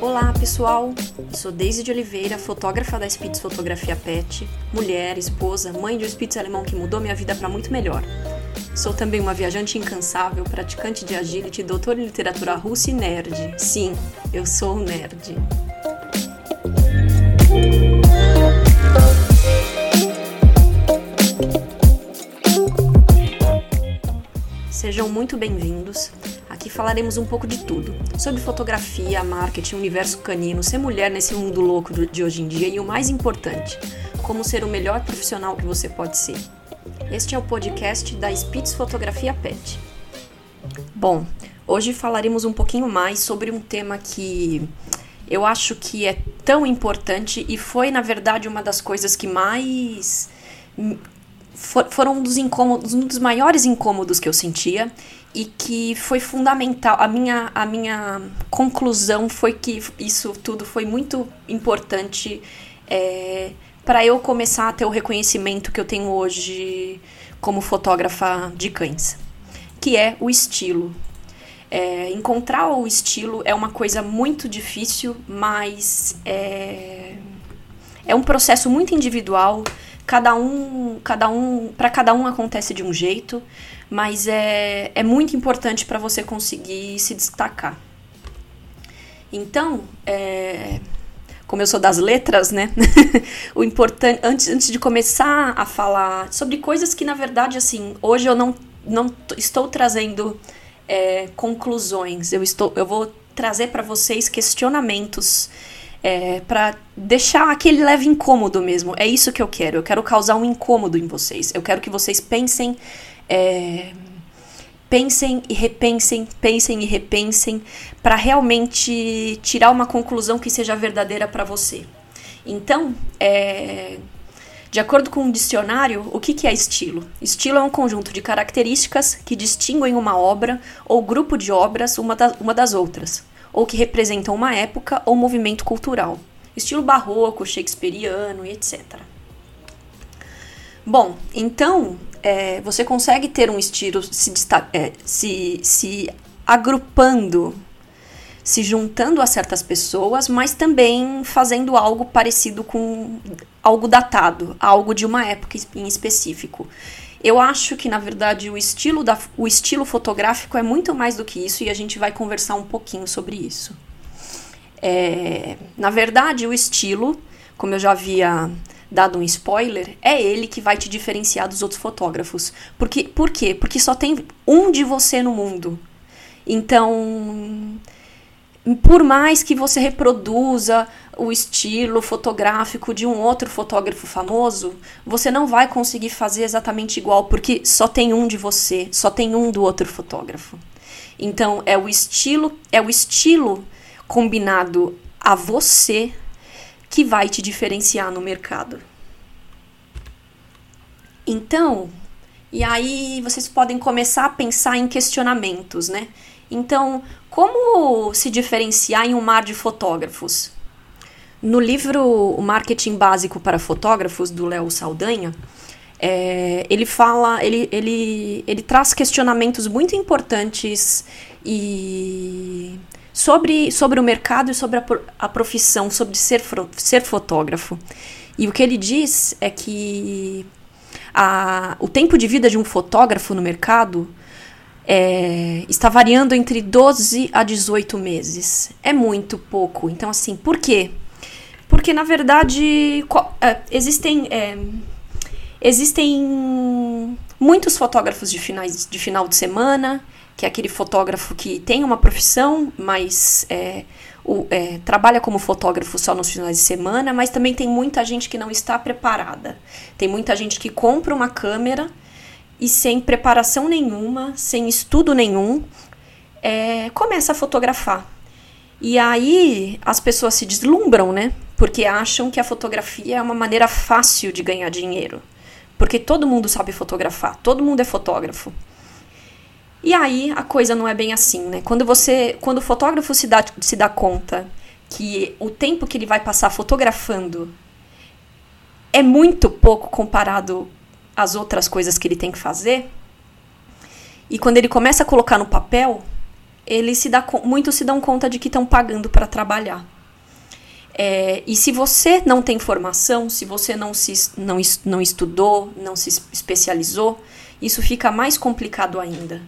Olá pessoal, sou Deise de Oliveira, fotógrafa da Spitz Fotografia Pet, mulher, esposa, mãe de um Spitz alemão que mudou minha vida para muito melhor. Sou também uma viajante incansável, praticante de agility, doutora em literatura russa e nerd. Sim, eu sou um nerd. Sejam muito bem-vindos. Aqui falaremos um pouco de tudo: sobre fotografia, marketing, universo canino, ser mulher nesse mundo louco de hoje em dia e o mais importante, como ser o melhor profissional que você pode ser. Este é o podcast da Spitz Fotografia Pet. Bom, hoje falaremos um pouquinho mais sobre um tema que eu acho que é tão importante e foi, na verdade, uma das coisas que mais for, foram um dos incômodos, um dos maiores incômodos que eu sentia e que foi fundamental. A minha, a minha conclusão foi que isso tudo foi muito importante é, para eu começar a ter o reconhecimento que eu tenho hoje como fotógrafa de cães, que é o estilo. É, encontrar o estilo é uma coisa muito difícil, mas é, é um processo muito individual cada um, cada um, para cada um acontece de um jeito, mas é, é muito importante para você conseguir se destacar. Então, é, como eu sou das letras, né? o importante antes, antes de começar a falar sobre coisas que na verdade assim hoje eu não não estou trazendo é, conclusões, eu estou eu vou trazer para vocês questionamentos é, para deixar aquele leve incômodo mesmo. É isso que eu quero. Eu quero causar um incômodo em vocês. Eu quero que vocês pensem. É, pensem e repensem, pensem e repensem, para realmente tirar uma conclusão que seja verdadeira para você. Então, é, de acordo com o um dicionário, o que, que é estilo? Estilo é um conjunto de características que distinguem uma obra ou grupo de obras uma, uma das outras ou que representam uma época ou movimento cultural, estilo barroco, shakespeariano e etc. Bom, então é, você consegue ter um estilo se, é, se, se agrupando, se juntando a certas pessoas, mas também fazendo algo parecido com algo datado, algo de uma época em específico. Eu acho que, na verdade, o estilo, da, o estilo fotográfico é muito mais do que isso e a gente vai conversar um pouquinho sobre isso. É, na verdade, o estilo, como eu já havia dado um spoiler, é ele que vai te diferenciar dos outros fotógrafos. Porque, por quê? Porque só tem um de você no mundo. Então, por mais que você reproduza o estilo fotográfico de um outro fotógrafo famoso, você não vai conseguir fazer exatamente igual, porque só tem um de você, só tem um do outro fotógrafo. Então é o estilo, é o estilo combinado a você que vai te diferenciar no mercado. Então, e aí vocês podem começar a pensar em questionamentos, né? Então, como se diferenciar em um mar de fotógrafos? No livro O Marketing Básico para Fotógrafos, do Léo Saldanha, é, ele fala, ele, ele, ele traz questionamentos muito importantes e sobre, sobre o mercado e sobre a, a profissão, sobre ser, ser fotógrafo. E o que ele diz é que a, o tempo de vida de um fotógrafo no mercado é, está variando entre 12 a 18 meses. É muito pouco. Então, assim, por quê? Porque, na verdade, é, existem. É, existem muitos fotógrafos de, finais, de final de semana, que é aquele fotógrafo que tem uma profissão, mas é, o, é, trabalha como fotógrafo só nos finais de semana, mas também tem muita gente que não está preparada. Tem muita gente que compra uma câmera e sem preparação nenhuma, sem estudo nenhum, é, começa a fotografar. E aí as pessoas se deslumbram, né? Porque acham que a fotografia é uma maneira fácil de ganhar dinheiro. Porque todo mundo sabe fotografar, todo mundo é fotógrafo. E aí a coisa não é bem assim, né? Quando você, quando o fotógrafo se dá, se dá conta que o tempo que ele vai passar fotografando é muito pouco comparado às outras coisas que ele tem que fazer. E quando ele começa a colocar no papel, ele se dá muitos se dão conta de que estão pagando para trabalhar. É, e se você não tem formação, se você não, se, não, não estudou, não se especializou, isso fica mais complicado ainda.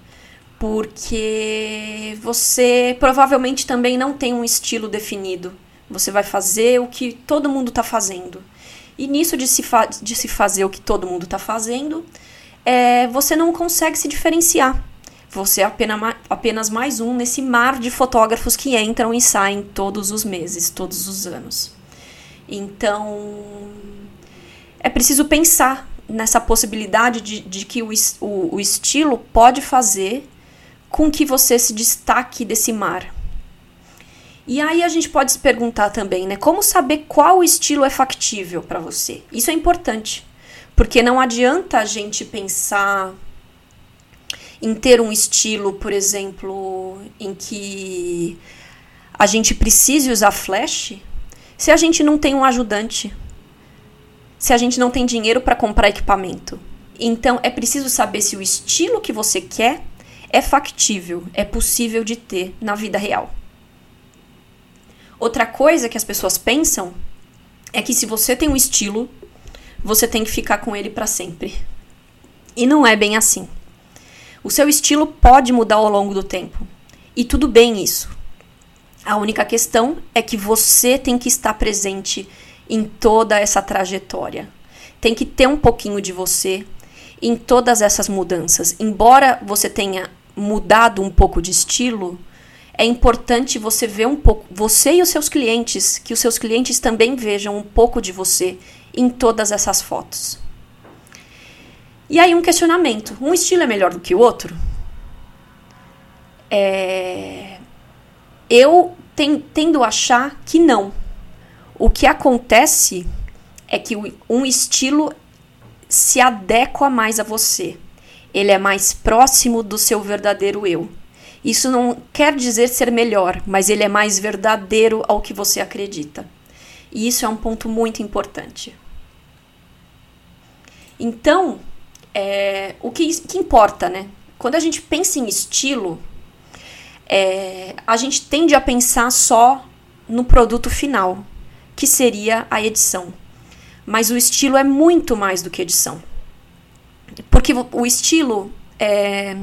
Porque você provavelmente também não tem um estilo definido. Você vai fazer o que todo mundo está fazendo. E nisso de se, de se fazer o que todo mundo está fazendo, é, você não consegue se diferenciar. Você é apenas, apenas mais um nesse mar de fotógrafos que entram e saem todos os meses, todos os anos. Então, é preciso pensar nessa possibilidade de, de que o, o, o estilo pode fazer com que você se destaque desse mar. E aí a gente pode se perguntar também, né? Como saber qual estilo é factível para você? Isso é importante, porque não adianta a gente pensar em ter um estilo, por exemplo, em que a gente precise usar flash, se a gente não tem um ajudante, se a gente não tem dinheiro para comprar equipamento. Então é preciso saber se o estilo que você quer é factível, é possível de ter na vida real. Outra coisa que as pessoas pensam é que se você tem um estilo, você tem que ficar com ele para sempre. E não é bem assim. O seu estilo pode mudar ao longo do tempo. E tudo bem isso. A única questão é que você tem que estar presente em toda essa trajetória. Tem que ter um pouquinho de você em todas essas mudanças. Embora você tenha mudado um pouco de estilo, é importante você ver um pouco, você e os seus clientes, que os seus clientes também vejam um pouco de você em todas essas fotos. E aí um questionamento: um estilo é melhor do que o outro? É... Eu ten, tendo a achar que não. O que acontece é que um estilo se adequa mais a você. Ele é mais próximo do seu verdadeiro eu. Isso não quer dizer ser melhor, mas ele é mais verdadeiro ao que você acredita. E isso é um ponto muito importante. Então, é, o que, que, importa, né? Quando a gente pensa em estilo, é, a gente tende a pensar só no produto final, que seria a edição. Mas o estilo é muito mais do que edição. Porque o estilo, é,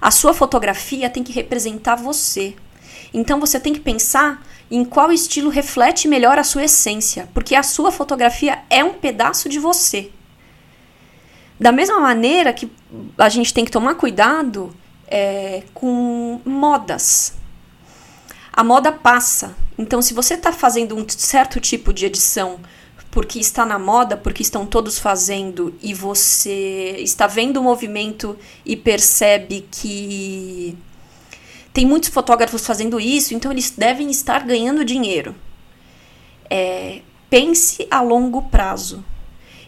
a sua fotografia tem que representar você. Então você tem que pensar em qual estilo reflete melhor a sua essência, porque a sua fotografia é um pedaço de você. Da mesma maneira que a gente tem que tomar cuidado é, com modas. A moda passa. Então, se você está fazendo um certo tipo de edição porque está na moda, porque estão todos fazendo e você está vendo o movimento e percebe que tem muitos fotógrafos fazendo isso, então eles devem estar ganhando dinheiro. É, pense a longo prazo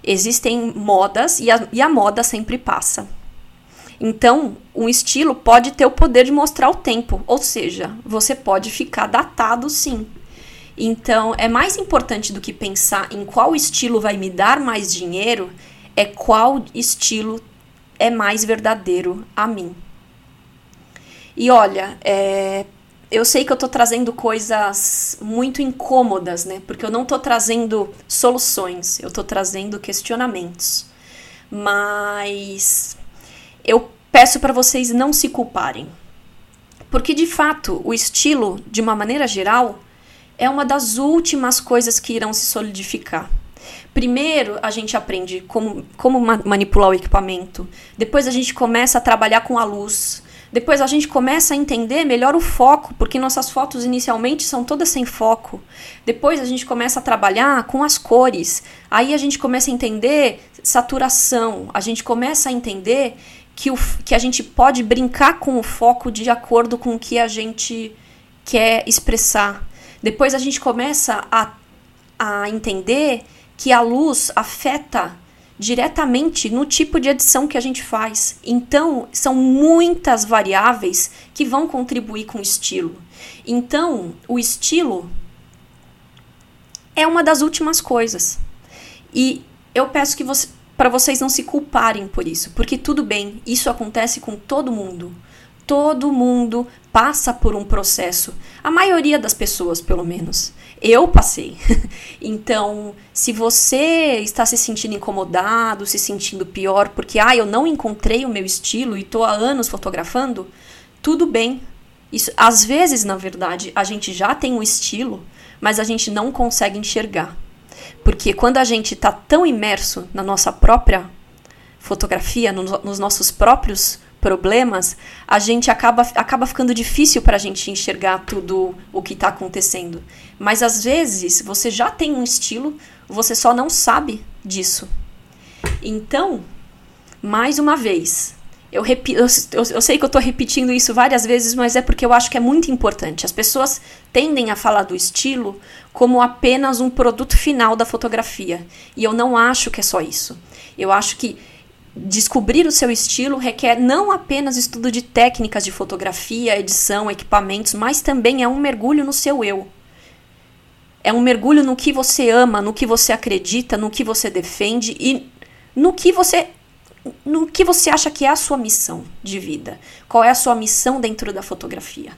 existem modas e a, e a moda sempre passa. Então, um estilo pode ter o poder de mostrar o tempo, ou seja, você pode ficar datado sim. Então, é mais importante do que pensar em qual estilo vai me dar mais dinheiro, é qual estilo é mais verdadeiro a mim. E olha, é, eu sei que eu tô trazendo coisas muito incômodas, né? Porque eu não tô trazendo soluções, eu tô trazendo questionamentos. Mas eu peço para vocês não se culparem. Porque de fato, o estilo, de uma maneira geral, é uma das últimas coisas que irão se solidificar. Primeiro, a gente aprende como, como manipular o equipamento. Depois, a gente começa a trabalhar com a luz. Depois a gente começa a entender melhor o foco, porque nossas fotos inicialmente são todas sem foco. Depois a gente começa a trabalhar com as cores. Aí a gente começa a entender saturação. A gente começa a entender que, o, que a gente pode brincar com o foco de acordo com o que a gente quer expressar. Depois a gente começa a, a entender que a luz afeta diretamente no tipo de edição que a gente faz. Então, são muitas variáveis que vão contribuir com o estilo. Então, o estilo é uma das últimas coisas. E eu peço que você, para vocês não se culparem por isso, porque tudo bem, isso acontece com todo mundo. Todo mundo passa por um processo. A maioria das pessoas, pelo menos. Eu passei. então, se você está se sentindo incomodado, se sentindo pior porque ah, eu não encontrei o meu estilo e estou há anos fotografando, tudo bem. Isso, às vezes, na verdade, a gente já tem um estilo, mas a gente não consegue enxergar. Porque quando a gente está tão imerso na nossa própria fotografia, no, nos nossos próprios problemas, a gente acaba, acaba ficando difícil para a gente enxergar tudo o que está acontecendo. Mas às vezes você já tem um estilo, você só não sabe disso. Então, mais uma vez, eu, repito, eu, eu, eu, sei que eu estou repetindo isso várias vezes, mas é porque eu acho que é muito importante. As pessoas tendem a falar do estilo como apenas um produto final da fotografia. E eu não acho que é só isso. Eu acho que descobrir o seu estilo requer não apenas estudo de técnicas de fotografia, edição, equipamentos, mas também é um mergulho no seu eu. É um mergulho no que você ama, no que você acredita, no que você defende e no que você no que você acha que é a sua missão de vida. Qual é a sua missão dentro da fotografia?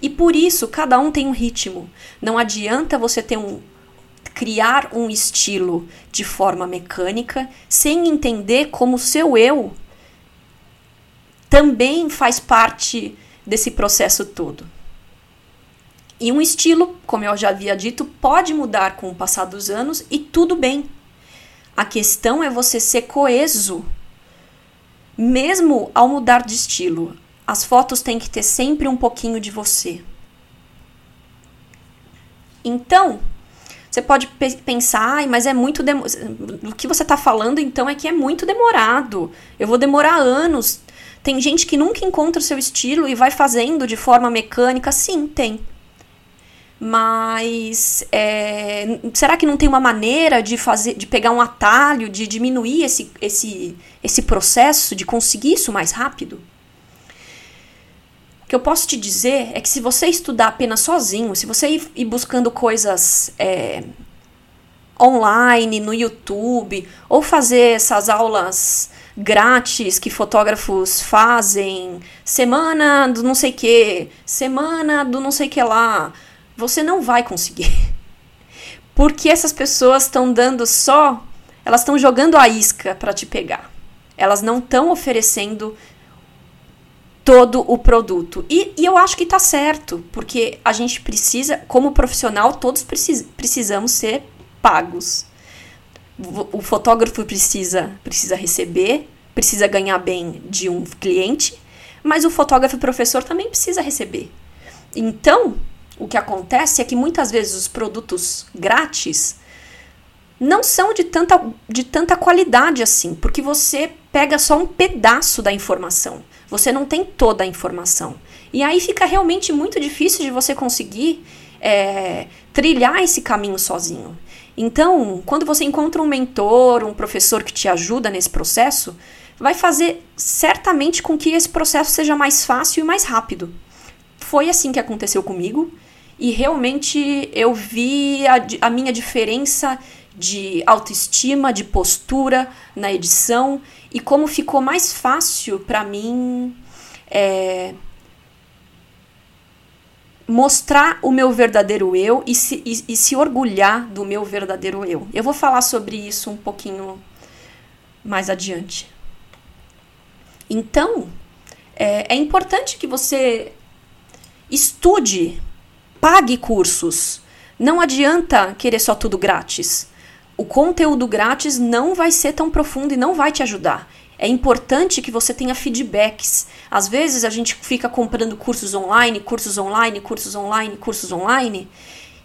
E por isso, cada um tem um ritmo. Não adianta você ter um criar um estilo de forma mecânica sem entender como o seu eu também faz parte desse processo todo. E um estilo, como eu já havia dito, pode mudar com o passar dos anos e tudo bem. A questão é você ser coeso mesmo ao mudar de estilo, as fotos têm que ter sempre um pouquinho de você. Então, você pode pensar, mas é muito. O que você está falando então é que é muito demorado. Eu vou demorar anos. Tem gente que nunca encontra o seu estilo e vai fazendo de forma mecânica. Sim, tem. Mas é, será que não tem uma maneira de fazer, de pegar um atalho, de diminuir esse, esse, esse processo, de conseguir isso mais rápido? Que eu posso te dizer é que se você estudar apenas sozinho, se você ir, ir buscando coisas é, online, no YouTube, ou fazer essas aulas grátis que fotógrafos fazem, semana do não sei que, semana do não sei que lá, você não vai conseguir. Porque essas pessoas estão dando só, elas estão jogando a isca para te pegar. Elas não estão oferecendo todo o produto. E, e, eu acho que está certo, porque a gente precisa, como profissional, todos precis, precisamos ser pagos. O, fotógrafo precisa, precisa receber, precisa ganhar bem de um cliente, mas o fotógrafo professor também precisa receber. Então, o que acontece é que muitas vezes os produtos grátis não são de tanta, de tanta qualidade assim, porque você pega só um pedaço da informação, você não tem toda a informação. E aí fica realmente muito difícil de você conseguir é, trilhar esse caminho sozinho. Então, quando você encontra um mentor, um professor que te ajuda nesse processo, vai fazer certamente com que esse processo seja mais fácil e mais rápido. Foi assim que aconteceu comigo e realmente eu vi a, a minha diferença de autoestima, de postura na edição e como ficou mais fácil para mim é, mostrar o meu verdadeiro eu e se, e, e se orgulhar do meu verdadeiro eu. Eu vou falar sobre isso um pouquinho mais adiante. Então, é, é importante que você estude Pague cursos. Não adianta querer só tudo grátis. O conteúdo grátis não vai ser tão profundo e não vai te ajudar. É importante que você tenha feedbacks. Às vezes a gente fica comprando cursos online, cursos online, cursos online, cursos online.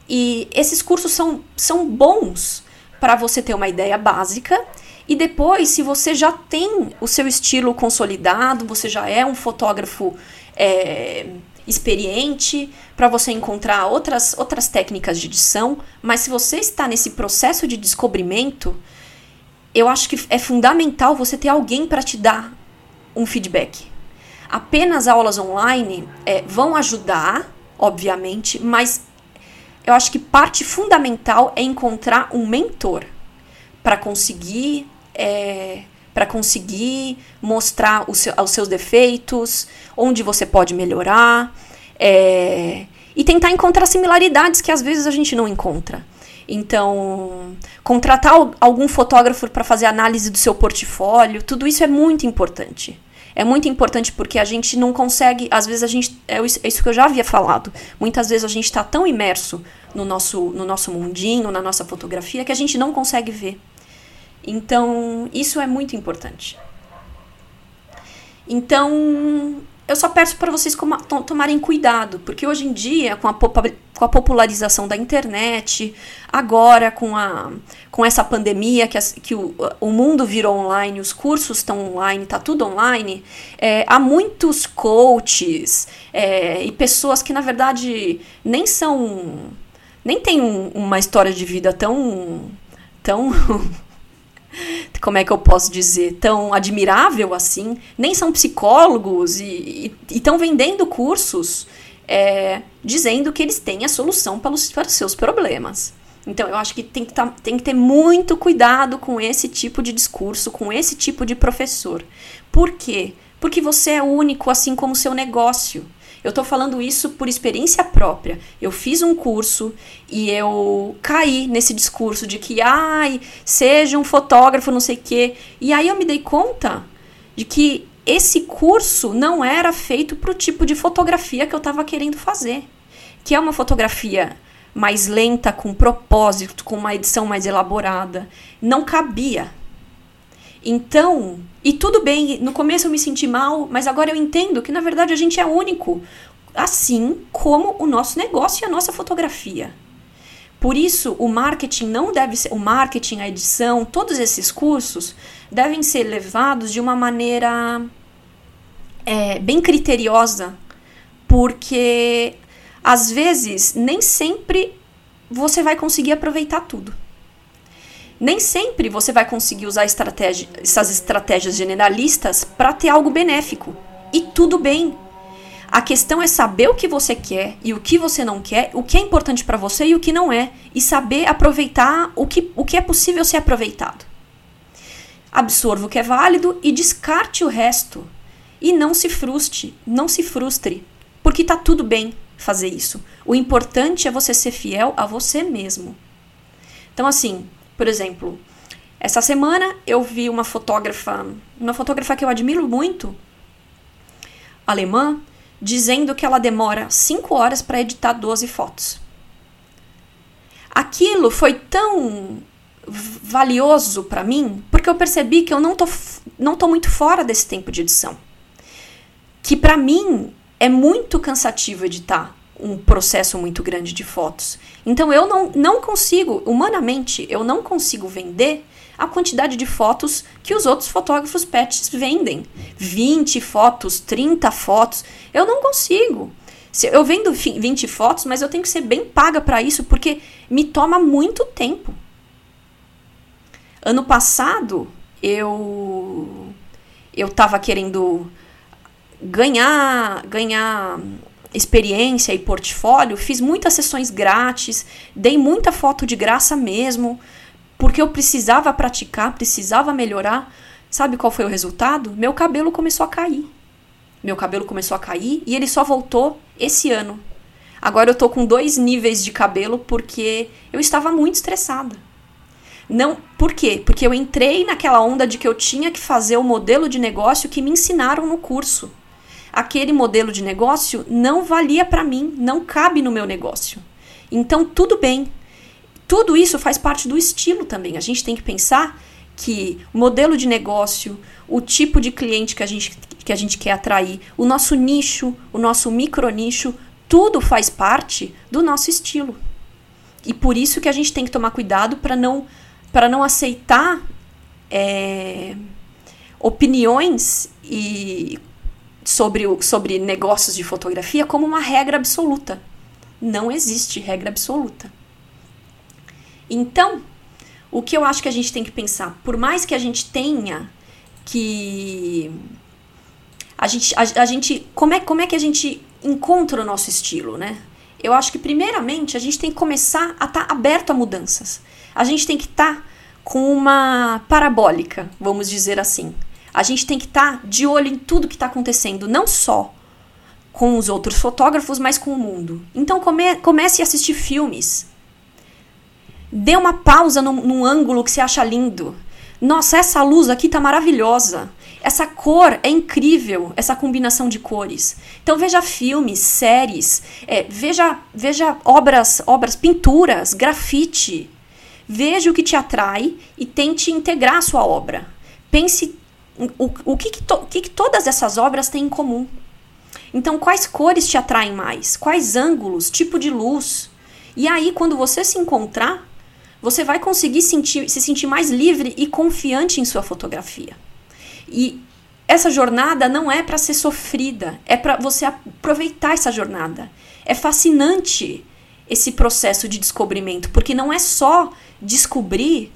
E esses cursos são, são bons para você ter uma ideia básica. E depois, se você já tem o seu estilo consolidado, você já é um fotógrafo. É, experiente, para você encontrar outras, outras técnicas de edição, mas se você está nesse processo de descobrimento, eu acho que é fundamental você ter alguém para te dar um feedback. Apenas aulas online é, vão ajudar, obviamente, mas eu acho que parte fundamental é encontrar um mentor. para conseguir é, para conseguir mostrar seu, os seus defeitos, onde você pode melhorar, é, e tentar encontrar similaridades que às vezes a gente não encontra. Então, contratar algum fotógrafo para fazer análise do seu portfólio, tudo isso é muito importante. É muito importante porque a gente não consegue, às vezes a gente, é isso que eu já havia falado, muitas vezes a gente está tão imerso no nosso, no nosso mundinho, na nossa fotografia, que a gente não consegue ver. Então, isso é muito importante. Então, eu só peço para vocês tomarem cuidado, porque hoje em dia, com a, com a popularização da internet, agora com, a, com essa pandemia, que, as, que o, o mundo virou online, os cursos estão online, está tudo online, é, há muitos coaches é, e pessoas que, na verdade, nem são. nem têm um, uma história de vida tão. tão como é que eu posso dizer, tão admirável assim, nem são psicólogos e estão vendendo cursos é, dizendo que eles têm a solução para os, para os seus problemas. Então, eu acho que tem que, tá, tem que ter muito cuidado com esse tipo de discurso, com esse tipo de professor. Por quê? Porque você é único, assim como o seu negócio. Eu estou falando isso por experiência própria. Eu fiz um curso e eu caí nesse discurso de que, ai, seja um fotógrafo, não sei o quê. E aí eu me dei conta de que esse curso não era feito para o tipo de fotografia que eu estava querendo fazer. Que é uma fotografia mais lenta, com propósito, com uma edição mais elaborada. Não cabia. Então, e tudo bem, no começo eu me senti mal, mas agora eu entendo que na verdade a gente é único, assim como o nosso negócio e a nossa fotografia. Por isso, o marketing não deve ser, o marketing, a edição, todos esses cursos devem ser levados de uma maneira é, bem criteriosa, porque às vezes nem sempre você vai conseguir aproveitar tudo. Nem sempre você vai conseguir usar estratégia, essas estratégias generalistas para ter algo benéfico. E tudo bem. A questão é saber o que você quer e o que você não quer, o que é importante para você e o que não é, e saber aproveitar o que, o que é possível ser aproveitado. Absorva o que é válido e descarte o resto. E não se frustre, não se frustre, porque tá tudo bem fazer isso. O importante é você ser fiel a você mesmo. Então assim, por exemplo, essa semana eu vi uma fotógrafa, uma fotógrafa que eu admiro muito, alemã, dizendo que ela demora 5 horas para editar 12 fotos. Aquilo foi tão valioso para mim, porque eu percebi que eu não tô, não tô muito fora desse tempo de edição. Que para mim é muito cansativo editar um processo muito grande de fotos. Então eu não, não consigo, humanamente, eu não consigo vender a quantidade de fotos que os outros fotógrafos pets vendem. 20 fotos, 30 fotos, eu não consigo. Eu vendo 20 fotos, mas eu tenho que ser bem paga para isso porque me toma muito tempo. Ano passado, eu eu tava querendo ganhar ganhar experiência e portfólio, fiz muitas sessões grátis, dei muita foto de graça mesmo, porque eu precisava praticar, precisava melhorar. Sabe qual foi o resultado? Meu cabelo começou a cair. Meu cabelo começou a cair e ele só voltou esse ano. Agora eu tô com dois níveis de cabelo porque eu estava muito estressada. Não, por quê? Porque eu entrei naquela onda de que eu tinha que fazer o modelo de negócio que me ensinaram no curso aquele modelo de negócio não valia para mim, não cabe no meu negócio. Então, tudo bem. Tudo isso faz parte do estilo também. A gente tem que pensar que o modelo de negócio, o tipo de cliente que a gente, que a gente quer atrair, o nosso nicho, o nosso micro nicho, tudo faz parte do nosso estilo. E por isso que a gente tem que tomar cuidado para não, não aceitar é, opiniões e sobre, sobre negócios de fotografia como uma regra absoluta. Não existe regra absoluta. Então, o que eu acho que a gente tem que pensar, por mais que a gente tenha que. A gente, a, a gente como, é, como é que a gente encontra o nosso estilo, né? Eu acho que, primeiramente, a gente tem que começar a estar tá aberto a mudanças. A gente tem que estar tá com uma parabólica, vamos dizer assim. A gente tem que estar tá de olho em tudo que está acontecendo, não só com os outros fotógrafos, mas com o mundo. Então come, comece a assistir filmes. Dê uma pausa num, num ângulo que você acha lindo. Nossa, essa luz aqui tá maravilhosa. Essa cor é incrível, essa combinação de cores. Então veja filmes, séries, é, veja, veja obras, obras, pinturas, grafite. Veja o que te atrai e tente integrar a sua obra. Pense o, o, que, que, to, o que, que todas essas obras têm em comum. Então, quais cores te atraem mais? Quais ângulos, tipo de luz? E aí, quando você se encontrar, você vai conseguir sentir, se sentir mais livre e confiante em sua fotografia. E essa jornada não é para ser sofrida, é para você aproveitar essa jornada. É fascinante esse processo de descobrimento, porque não é só descobrir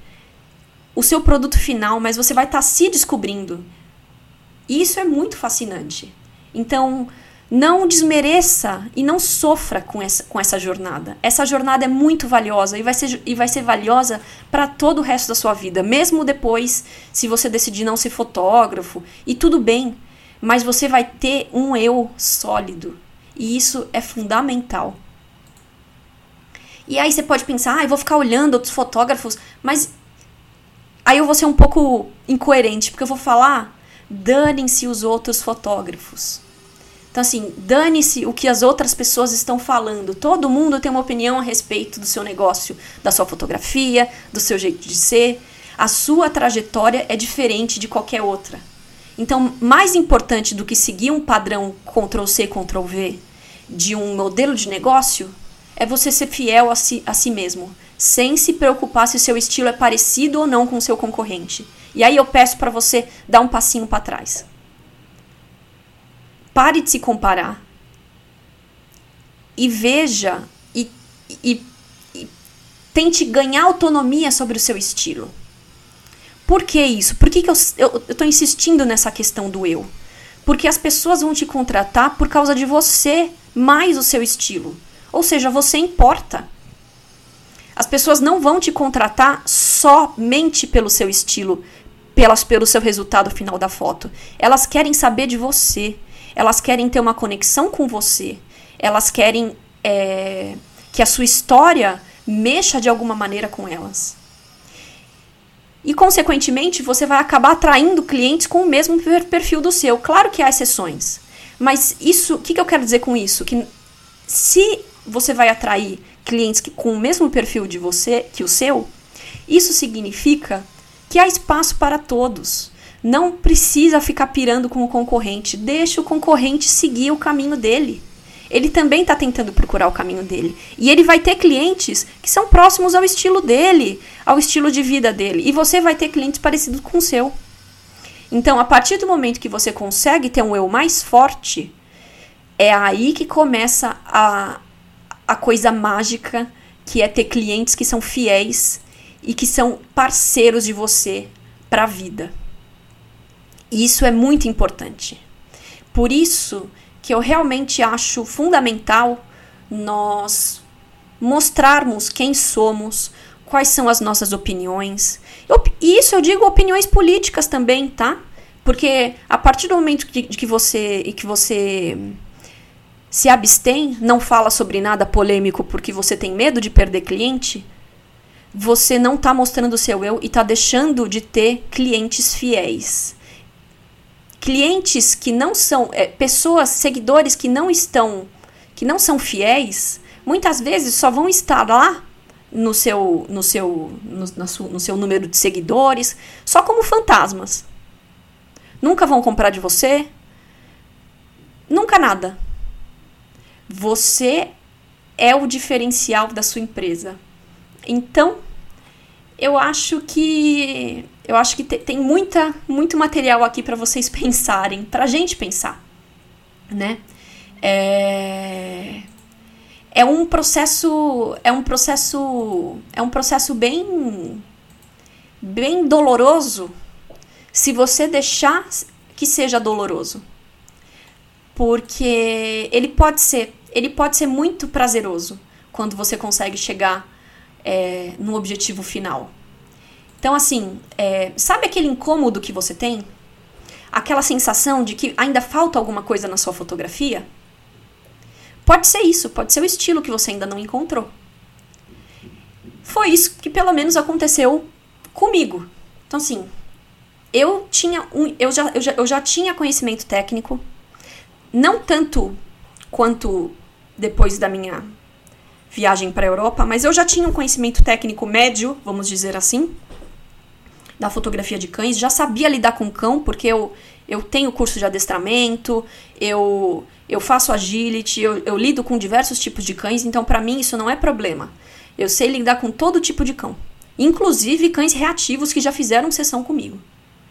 o seu produto final, mas você vai estar tá se descobrindo. E isso é muito fascinante. Então, não desmereça e não sofra com essa, com essa jornada. Essa jornada é muito valiosa e vai ser, e vai ser valiosa para todo o resto da sua vida, mesmo depois, se você decidir não ser fotógrafo. E tudo bem, mas você vai ter um eu sólido. E isso é fundamental. E aí você pode pensar, ah, eu vou ficar olhando outros fotógrafos, mas aí eu vou ser um pouco incoerente, porque eu vou falar, danem-se os outros fotógrafos. Então, assim, dane-se o que as outras pessoas estão falando. Todo mundo tem uma opinião a respeito do seu negócio, da sua fotografia, do seu jeito de ser. A sua trajetória é diferente de qualquer outra. Então, mais importante do que seguir um padrão Ctrl-C, Ctrl-V de um modelo de negócio é você ser fiel a si, a si mesmo, sem se preocupar se o seu estilo é parecido ou não com o seu concorrente. E aí eu peço para você dar um passinho para trás. Pare de se comparar. E veja e, e, e tente ganhar autonomia sobre o seu estilo. Por que isso? Por que, que eu estou insistindo nessa questão do eu? Porque as pessoas vão te contratar por causa de você mais o seu estilo. Ou seja, você importa. As pessoas não vão te contratar somente pelo seu estilo, pelas, pelo seu resultado final da foto. Elas querem saber de você elas querem ter uma conexão com você, elas querem é, que a sua história mexa de alguma maneira com elas. E, consequentemente, você vai acabar atraindo clientes com o mesmo perfil do seu. Claro que há exceções. Mas isso, o que, que eu quero dizer com isso? Que se você vai atrair clientes que, com o mesmo perfil de você que o seu, isso significa que há espaço para todos. Não precisa ficar pirando com o concorrente. Deixa o concorrente seguir o caminho dele. Ele também está tentando procurar o caminho dele. E ele vai ter clientes que são próximos ao estilo dele, ao estilo de vida dele. E você vai ter clientes parecidos com o seu. Então, a partir do momento que você consegue ter um eu mais forte, é aí que começa a, a coisa mágica, que é ter clientes que são fiéis e que são parceiros de você para a vida. E isso é muito importante. Por isso que eu realmente acho fundamental nós mostrarmos quem somos, quais são as nossas opiniões. E isso eu digo opiniões políticas também, tá? Porque a partir do momento de, de que você e que você se abstém, não fala sobre nada polêmico porque você tem medo de perder cliente, você não está mostrando o seu eu e está deixando de ter clientes fiéis clientes que não são é, pessoas, seguidores que não estão, que não são fiéis, muitas vezes só vão estar lá no seu, no seu, no, no seu número de seguidores, só como fantasmas. Nunca vão comprar de você, nunca nada. Você é o diferencial da sua empresa. Então, eu acho que eu acho que tem muita, muito material aqui para vocês pensarem, para a gente pensar, né? É, é um processo, é um processo, é um processo bem, bem doloroso, se você deixar que seja doloroso, porque ele pode ser, ele pode ser muito prazeroso quando você consegue chegar é, no objetivo final Então, assim, é, sabe aquele incômodo que você tem? Aquela sensação de que ainda falta alguma coisa na sua fotografia? Pode ser isso, pode ser o estilo que você ainda não encontrou. Foi isso que pelo menos aconteceu comigo. Então, assim, eu tinha um, eu já, eu já, eu já tinha conhecimento técnico, não tanto quanto depois da minha viagem para a Europa, mas eu já tinha um conhecimento técnico médio, vamos dizer assim, da fotografia de cães, já sabia lidar com cão, porque eu, eu tenho curso de adestramento, eu eu faço agility, eu, eu lido com diversos tipos de cães, então para mim isso não é problema. Eu sei lidar com todo tipo de cão, inclusive cães reativos que já fizeram sessão comigo.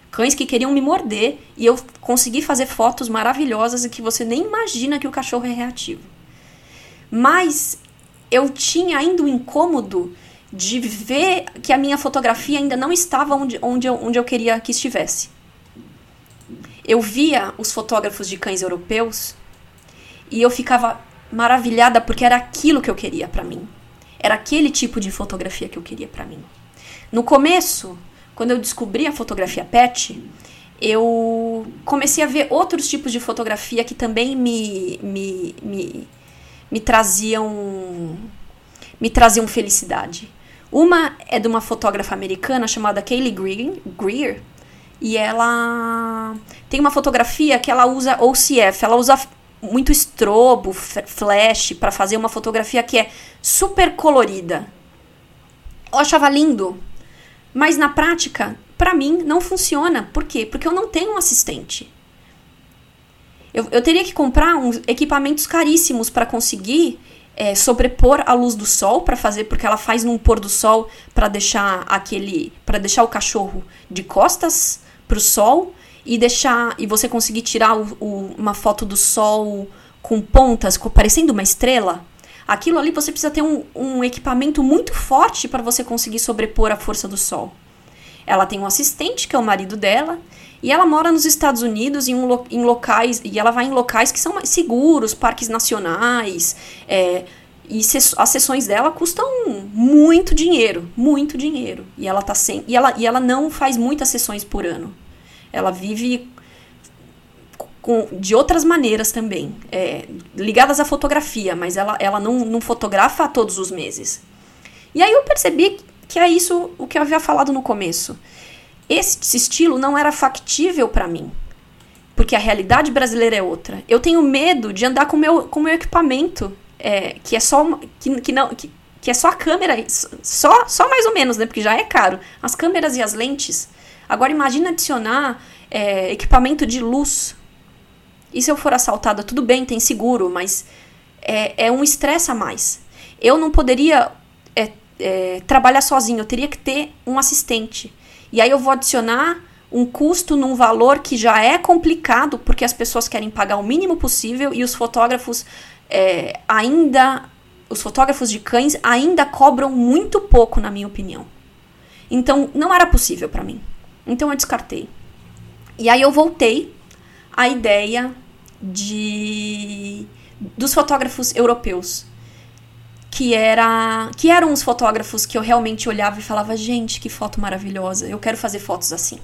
Cães que queriam me morder e eu consegui fazer fotos maravilhosas e que você nem imagina que o cachorro é reativo. Mas eu tinha ainda um incômodo de ver que a minha fotografia ainda não estava onde, onde, eu, onde eu queria que estivesse. Eu via os fotógrafos de cães europeus e eu ficava maravilhada porque era aquilo que eu queria para mim. Era aquele tipo de fotografia que eu queria para mim. No começo, quando eu descobri a fotografia pet, eu comecei a ver outros tipos de fotografia que também me, me, me, me traziam me traziam felicidade. Uma é de uma fotógrafa americana chamada Kaylee Greer, e ela tem uma fotografia que ela usa OCF, ela usa muito estrobo, flash, para fazer uma fotografia que é super colorida. Eu achava lindo, mas na prática, para mim, não funciona. Por quê? Porque eu não tenho um assistente. Eu, eu teria que comprar uns equipamentos caríssimos para conseguir é, sobrepor a luz do sol para fazer, porque ela faz num pôr do sol para deixar aquele, para deixar o cachorro de costas para o sol e deixar e você conseguir tirar o, o, uma foto do sol com pontas, parecendo uma estrela, aquilo ali você precisa ter um, um equipamento muito forte para você conseguir sobrepor a força do sol. Ela tem um assistente, que é o marido dela, e ela mora nos Estados Unidos em, um, em locais, e ela vai em locais que são mais seguros, parques nacionais, é, e as sessões dela custam muito dinheiro, muito dinheiro. E ela tá sem, e ela, e ela não faz muitas sessões por ano. Ela vive com, de outras maneiras também, é, ligadas à fotografia, mas ela, ela não, não fotografa todos os meses. E aí eu percebi que é isso o que eu havia falado no começo. Esse estilo não era factível para mim, porque a realidade brasileira é outra. Eu tenho medo de andar com meu, com meu equipamento, é, que é só que, que não que, que é só a câmera, só só mais ou menos, né? Porque já é caro. As câmeras e as lentes Agora imagina adicionar é, equipamento de luz. E se eu for assaltada, tudo bem, tem seguro, mas é, é um estresse a mais. Eu não poderia é, é, trabalhar sozinho, eu teria que ter um assistente. E aí eu vou adicionar um custo num valor que já é complicado, porque as pessoas querem pagar o mínimo possível e os fotógrafos é, ainda. Os fotógrafos de cães ainda cobram muito pouco, na minha opinião. Então, não era possível para mim. Então eu descartei. E aí eu voltei à ideia de dos fotógrafos europeus, que era que eram os fotógrafos que eu realmente olhava e falava, gente, que foto maravilhosa, eu quero fazer fotos assim.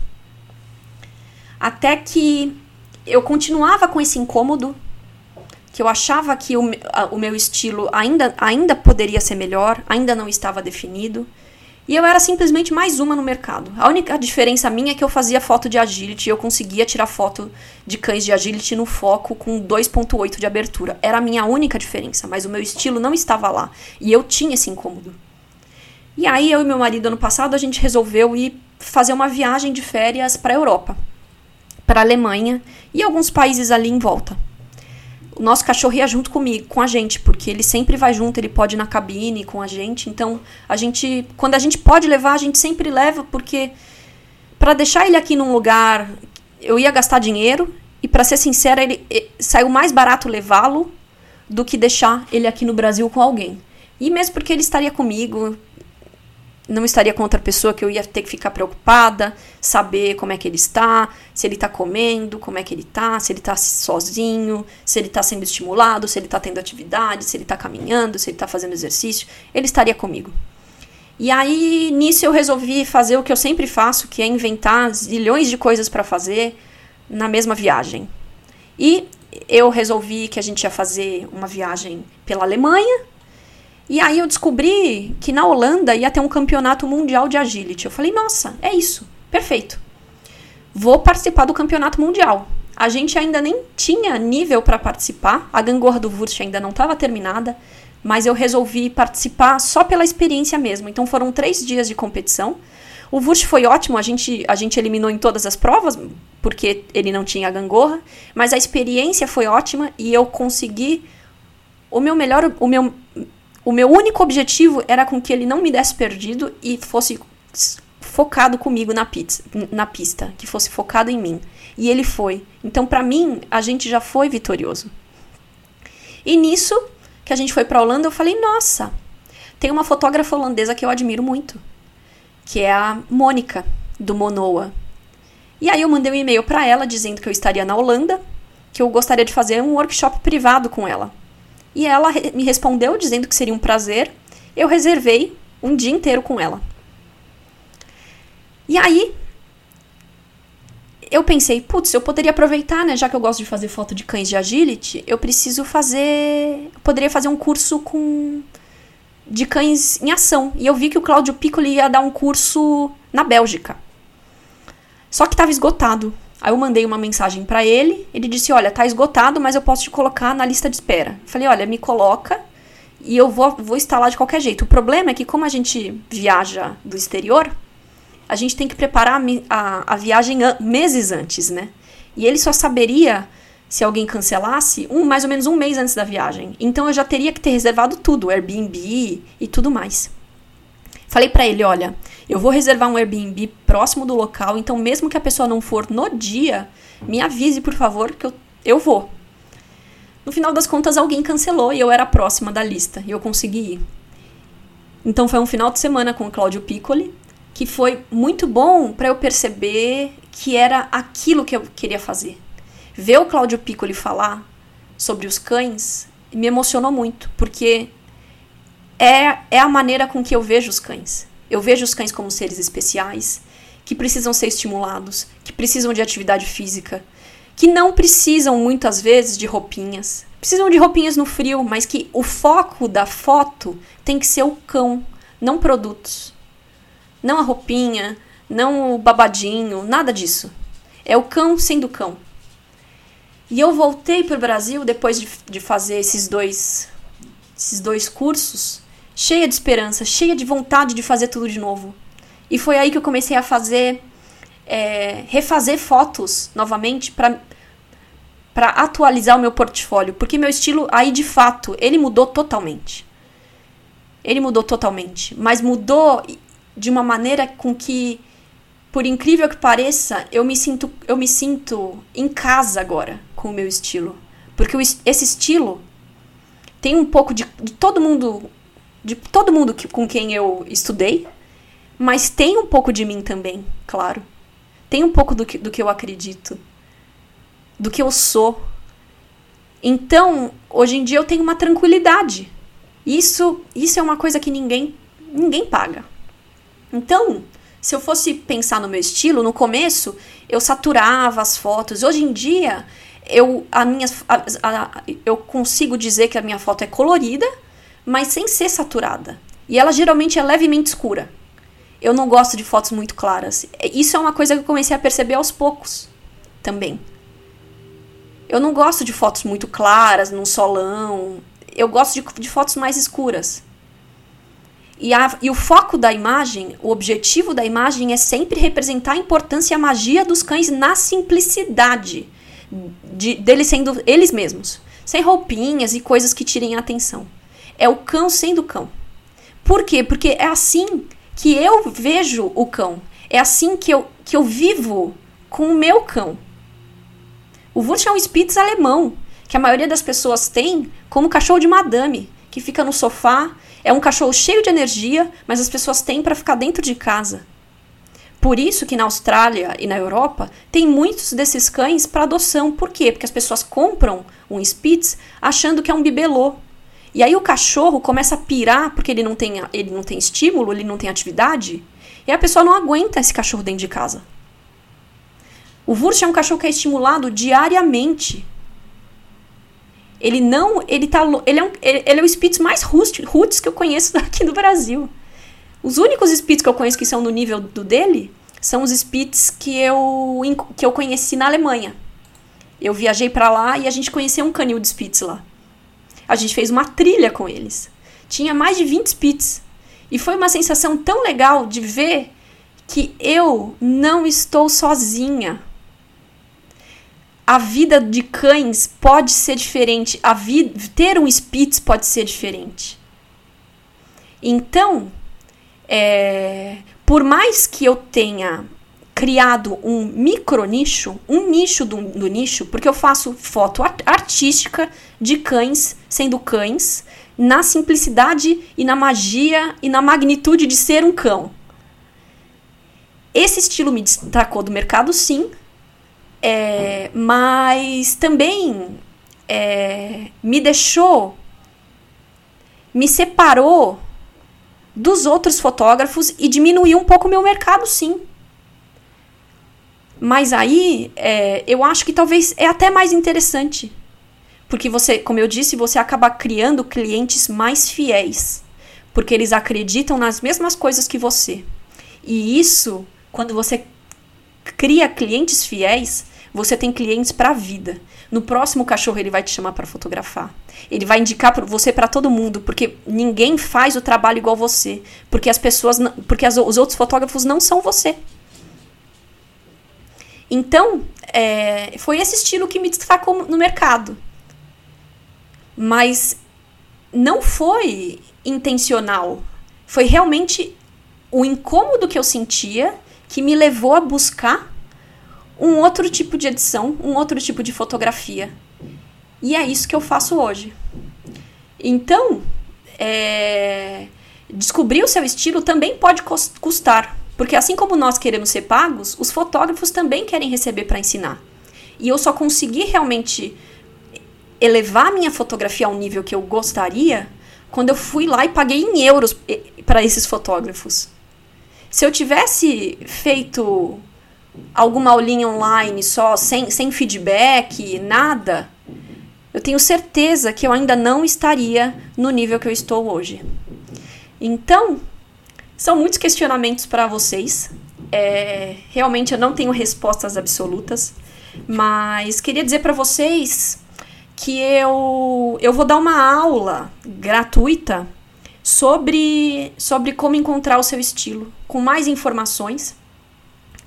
Até que eu continuava com esse incômodo, que eu achava que o, a, o meu estilo ainda, ainda poderia ser melhor, ainda não estava definido. E eu era simplesmente mais uma no mercado. A única diferença minha é que eu fazia foto de agility e eu conseguia tirar foto de cães de agility no foco com 2.8 de abertura. Era a minha única diferença, mas o meu estilo não estava lá. E eu tinha esse incômodo. E aí eu e meu marido ano passado a gente resolveu ir fazer uma viagem de férias para a Europa, para a Alemanha e alguns países ali em volta o nosso cachorro ia junto comigo, com a gente, porque ele sempre vai junto, ele pode ir na cabine com a gente. Então, a gente, quando a gente pode levar, a gente sempre leva, porque para deixar ele aqui num lugar, eu ia gastar dinheiro e para ser sincera, ele, ele saiu mais barato levá-lo do que deixar ele aqui no Brasil com alguém. E mesmo porque ele estaria comigo, não estaria com outra pessoa que eu ia ter que ficar preocupada, saber como é que ele está, se ele está comendo, como é que ele está, se ele está sozinho, se ele está sendo estimulado, se ele está tendo atividade, se ele está caminhando, se ele está fazendo exercício. Ele estaria comigo. E aí, nisso, eu resolvi fazer o que eu sempre faço, que é inventar zilhões de coisas para fazer na mesma viagem. E eu resolvi que a gente ia fazer uma viagem pela Alemanha. E aí eu descobri que na Holanda ia ter um campeonato mundial de agility. Eu falei, nossa, é isso, perfeito. Vou participar do campeonato mundial. A gente ainda nem tinha nível para participar, a gangorra do Wurst ainda não estava terminada, mas eu resolvi participar só pela experiência mesmo. Então foram três dias de competição. O Wurst foi ótimo, a gente, a gente eliminou em todas as provas, porque ele não tinha a gangorra, mas a experiência foi ótima e eu consegui. O meu melhor. O meu, o meu único objetivo era com que ele não me desse perdido e fosse focado comigo na, pizza, na pista, que fosse focado em mim. E ele foi. Então, para mim, a gente já foi vitorioso. E nisso que a gente foi para Holanda, eu falei: "Nossa, tem uma fotógrafa holandesa que eu admiro muito, que é a Mônica, do Monoa. E aí eu mandei um e-mail para ela dizendo que eu estaria na Holanda, que eu gostaria de fazer um workshop privado com ela. E ela me respondeu dizendo que seria um prazer. Eu reservei um dia inteiro com ela. E aí eu pensei, putz, eu poderia aproveitar, né, já que eu gosto de fazer foto de cães de agility, eu preciso fazer, eu poderia fazer um curso com de cães em ação. E eu vi que o Claudio Piccoli ia dar um curso na Bélgica. Só que estava esgotado. Aí eu mandei uma mensagem para ele, ele disse: "Olha, tá esgotado, mas eu posso te colocar na lista de espera". falei: "Olha, me coloca e eu vou, vou lá de qualquer jeito". O problema é que como a gente viaja do exterior, a gente tem que preparar a, a, a viagem meses antes, né? E ele só saberia se alguém cancelasse, um mais ou menos um mês antes da viagem. Então eu já teria que ter reservado tudo, Airbnb e tudo mais. Falei para ele, olha, eu vou reservar um Airbnb próximo do local, então mesmo que a pessoa não for no dia, me avise, por favor, que eu, eu vou. No final das contas, alguém cancelou e eu era próxima da lista e eu consegui ir. Então foi um final de semana com o Claudio Piccoli, que foi muito bom para eu perceber que era aquilo que eu queria fazer. Ver o Cláudio Piccoli falar sobre os cães me emocionou muito, porque é, é a maneira com que eu vejo os cães. Eu vejo os cães como seres especiais, que precisam ser estimulados, que precisam de atividade física, que não precisam muitas vezes de roupinhas. Precisam de roupinhas no frio, mas que o foco da foto tem que ser o cão, não produtos. Não a roupinha, não o babadinho, nada disso. É o cão sendo cão. E eu voltei para o Brasil depois de, de fazer esses dois, esses dois cursos, cheia de esperança, cheia de vontade de fazer tudo de novo. E foi aí que eu comecei a fazer, é, refazer fotos novamente para para atualizar o meu portfólio, porque meu estilo aí de fato ele mudou totalmente. Ele mudou totalmente, mas mudou de uma maneira com que por incrível que pareça, eu me sinto, eu me sinto em casa agora com o meu estilo. Porque esse estilo tem um pouco de, de todo mundo, de todo mundo que, com quem eu estudei, mas tem um pouco de mim também, claro. Tem um pouco do que, do que eu acredito, do que eu sou. Então, hoje em dia eu tenho uma tranquilidade. Isso, isso é uma coisa que ninguém, ninguém paga. Então, se eu fosse pensar no meu estilo, no começo eu saturava as fotos. Hoje em dia eu, a minha, a, a, eu consigo dizer que a minha foto é colorida, mas sem ser saturada. E ela geralmente é levemente escura. Eu não gosto de fotos muito claras. Isso é uma coisa que eu comecei a perceber aos poucos também. Eu não gosto de fotos muito claras, num solão. Eu gosto de, de fotos mais escuras. E, a, e o foco da imagem, o objetivo da imagem é sempre representar a importância e a magia dos cães na simplicidade de, deles sendo eles mesmos, sem roupinhas e coisas que tirem a atenção. É o cão sendo cão. Por quê? Porque é assim que eu vejo o cão. É assim que eu, que eu vivo com o meu cão. O Wurst é um Spitz alemão, que a maioria das pessoas tem como cachorro de madame, que fica no sofá é um cachorro cheio de energia, mas as pessoas têm para ficar dentro de casa. Por isso que na Austrália e na Europa tem muitos desses cães para adoção. Por quê? Porque as pessoas compram um Spitz achando que é um bibelô. E aí o cachorro começa a pirar porque ele não tem, ele não tem estímulo, ele não tem atividade, e a pessoa não aguenta esse cachorro dentro de casa. O Wurst é um cachorro que é estimulado diariamente. Ele não, ele tá, ele é, um, ele, é o Spitz mais roots que eu conheço aqui do Brasil. Os únicos Spitz que eu conheço que são no nível do dele são os Spitz que eu, que eu conheci na Alemanha. Eu viajei para lá e a gente conheceu um canil de Spitz lá. A gente fez uma trilha com eles. Tinha mais de 20 Spitz. E foi uma sensação tão legal de ver que eu não estou sozinha. A vida de cães pode ser diferente. A vida, ter um Spitz pode ser diferente. Então, é, por mais que eu tenha criado um micro nicho, um nicho do, do nicho, porque eu faço foto artística de cães sendo cães, na simplicidade e na magia e na magnitude de ser um cão. Esse estilo me destacou do mercado, sim, é, mas também é, me deixou, me separou dos outros fotógrafos e diminuir um pouco o meu mercado, sim. Mas aí é, eu acho que talvez é até mais interessante. Porque você, como eu disse, você acaba criando clientes mais fiéis. Porque eles acreditam nas mesmas coisas que você. E isso, quando você cria clientes fiéis, você tem clientes para a vida. No próximo cachorro ele vai te chamar para fotografar. Ele vai indicar você para todo mundo, porque ninguém faz o trabalho igual você, porque as pessoas, porque as, os outros fotógrafos não são você. Então, é, foi esse estilo que me destacou no mercado. Mas não foi intencional. Foi realmente o incômodo que eu sentia que me levou a buscar um outro tipo de edição, um outro tipo de fotografia. E é isso que eu faço hoje. Então, é, descobrir o seu estilo também pode custar, porque assim como nós queremos ser pagos, os fotógrafos também querem receber para ensinar. E eu só consegui realmente elevar minha fotografia ao nível que eu gostaria quando eu fui lá e paguei em euros para esses fotógrafos. Se eu tivesse feito alguma aulinha online só, sem, sem feedback, nada, eu tenho certeza que eu ainda não estaria no nível que eu estou hoje. Então, são muitos questionamentos para vocês. É, realmente eu não tenho respostas absolutas, mas queria dizer para vocês que eu, eu vou dar uma aula gratuita sobre, sobre como encontrar o seu estilo, com mais informações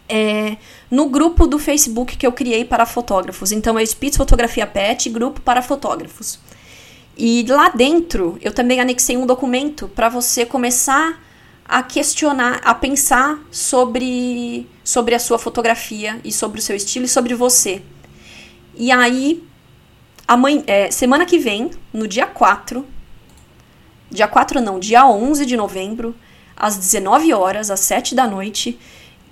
é, no grupo do Facebook que eu criei para fotógrafos. Então é Spitz Fotografia Pet, grupo para fotógrafos. E lá dentro eu também anexei um documento para você começar a questionar, a pensar sobre, sobre a sua fotografia e sobre o seu estilo e sobre você. E aí, amanhã, é, semana que vem, no dia 4, dia 4 não, dia 11 de novembro, às 19 horas, às 7 da noite,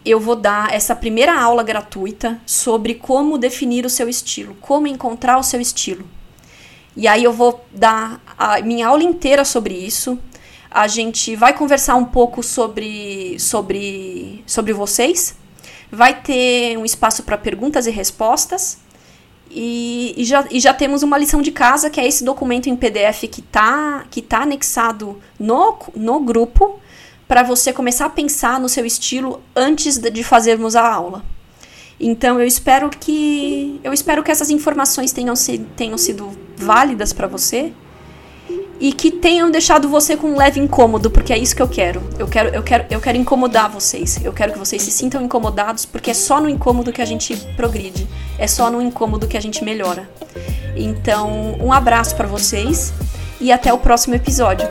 eu vou dar essa primeira aula gratuita sobre como definir o seu estilo, como encontrar o seu estilo. E aí eu vou dar a minha aula inteira sobre isso. A gente vai conversar um pouco sobre sobre sobre vocês. Vai ter um espaço para perguntas e respostas. E, e, já, e já temos uma lição de casa, que é esse documento em PDF que está que tá anexado no, no grupo para você começar a pensar no seu estilo antes de fazermos a aula. Então eu espero que eu espero que essas informações tenham, se, tenham sido válidas para você e que tenham deixado você com um leve incômodo, porque é isso que eu quero. Eu quero eu quero eu quero incomodar vocês. Eu quero que vocês se sintam incomodados, porque é só no incômodo que a gente progride. É só no incômodo que a gente melhora. Então, um abraço para vocês e até o próximo episódio.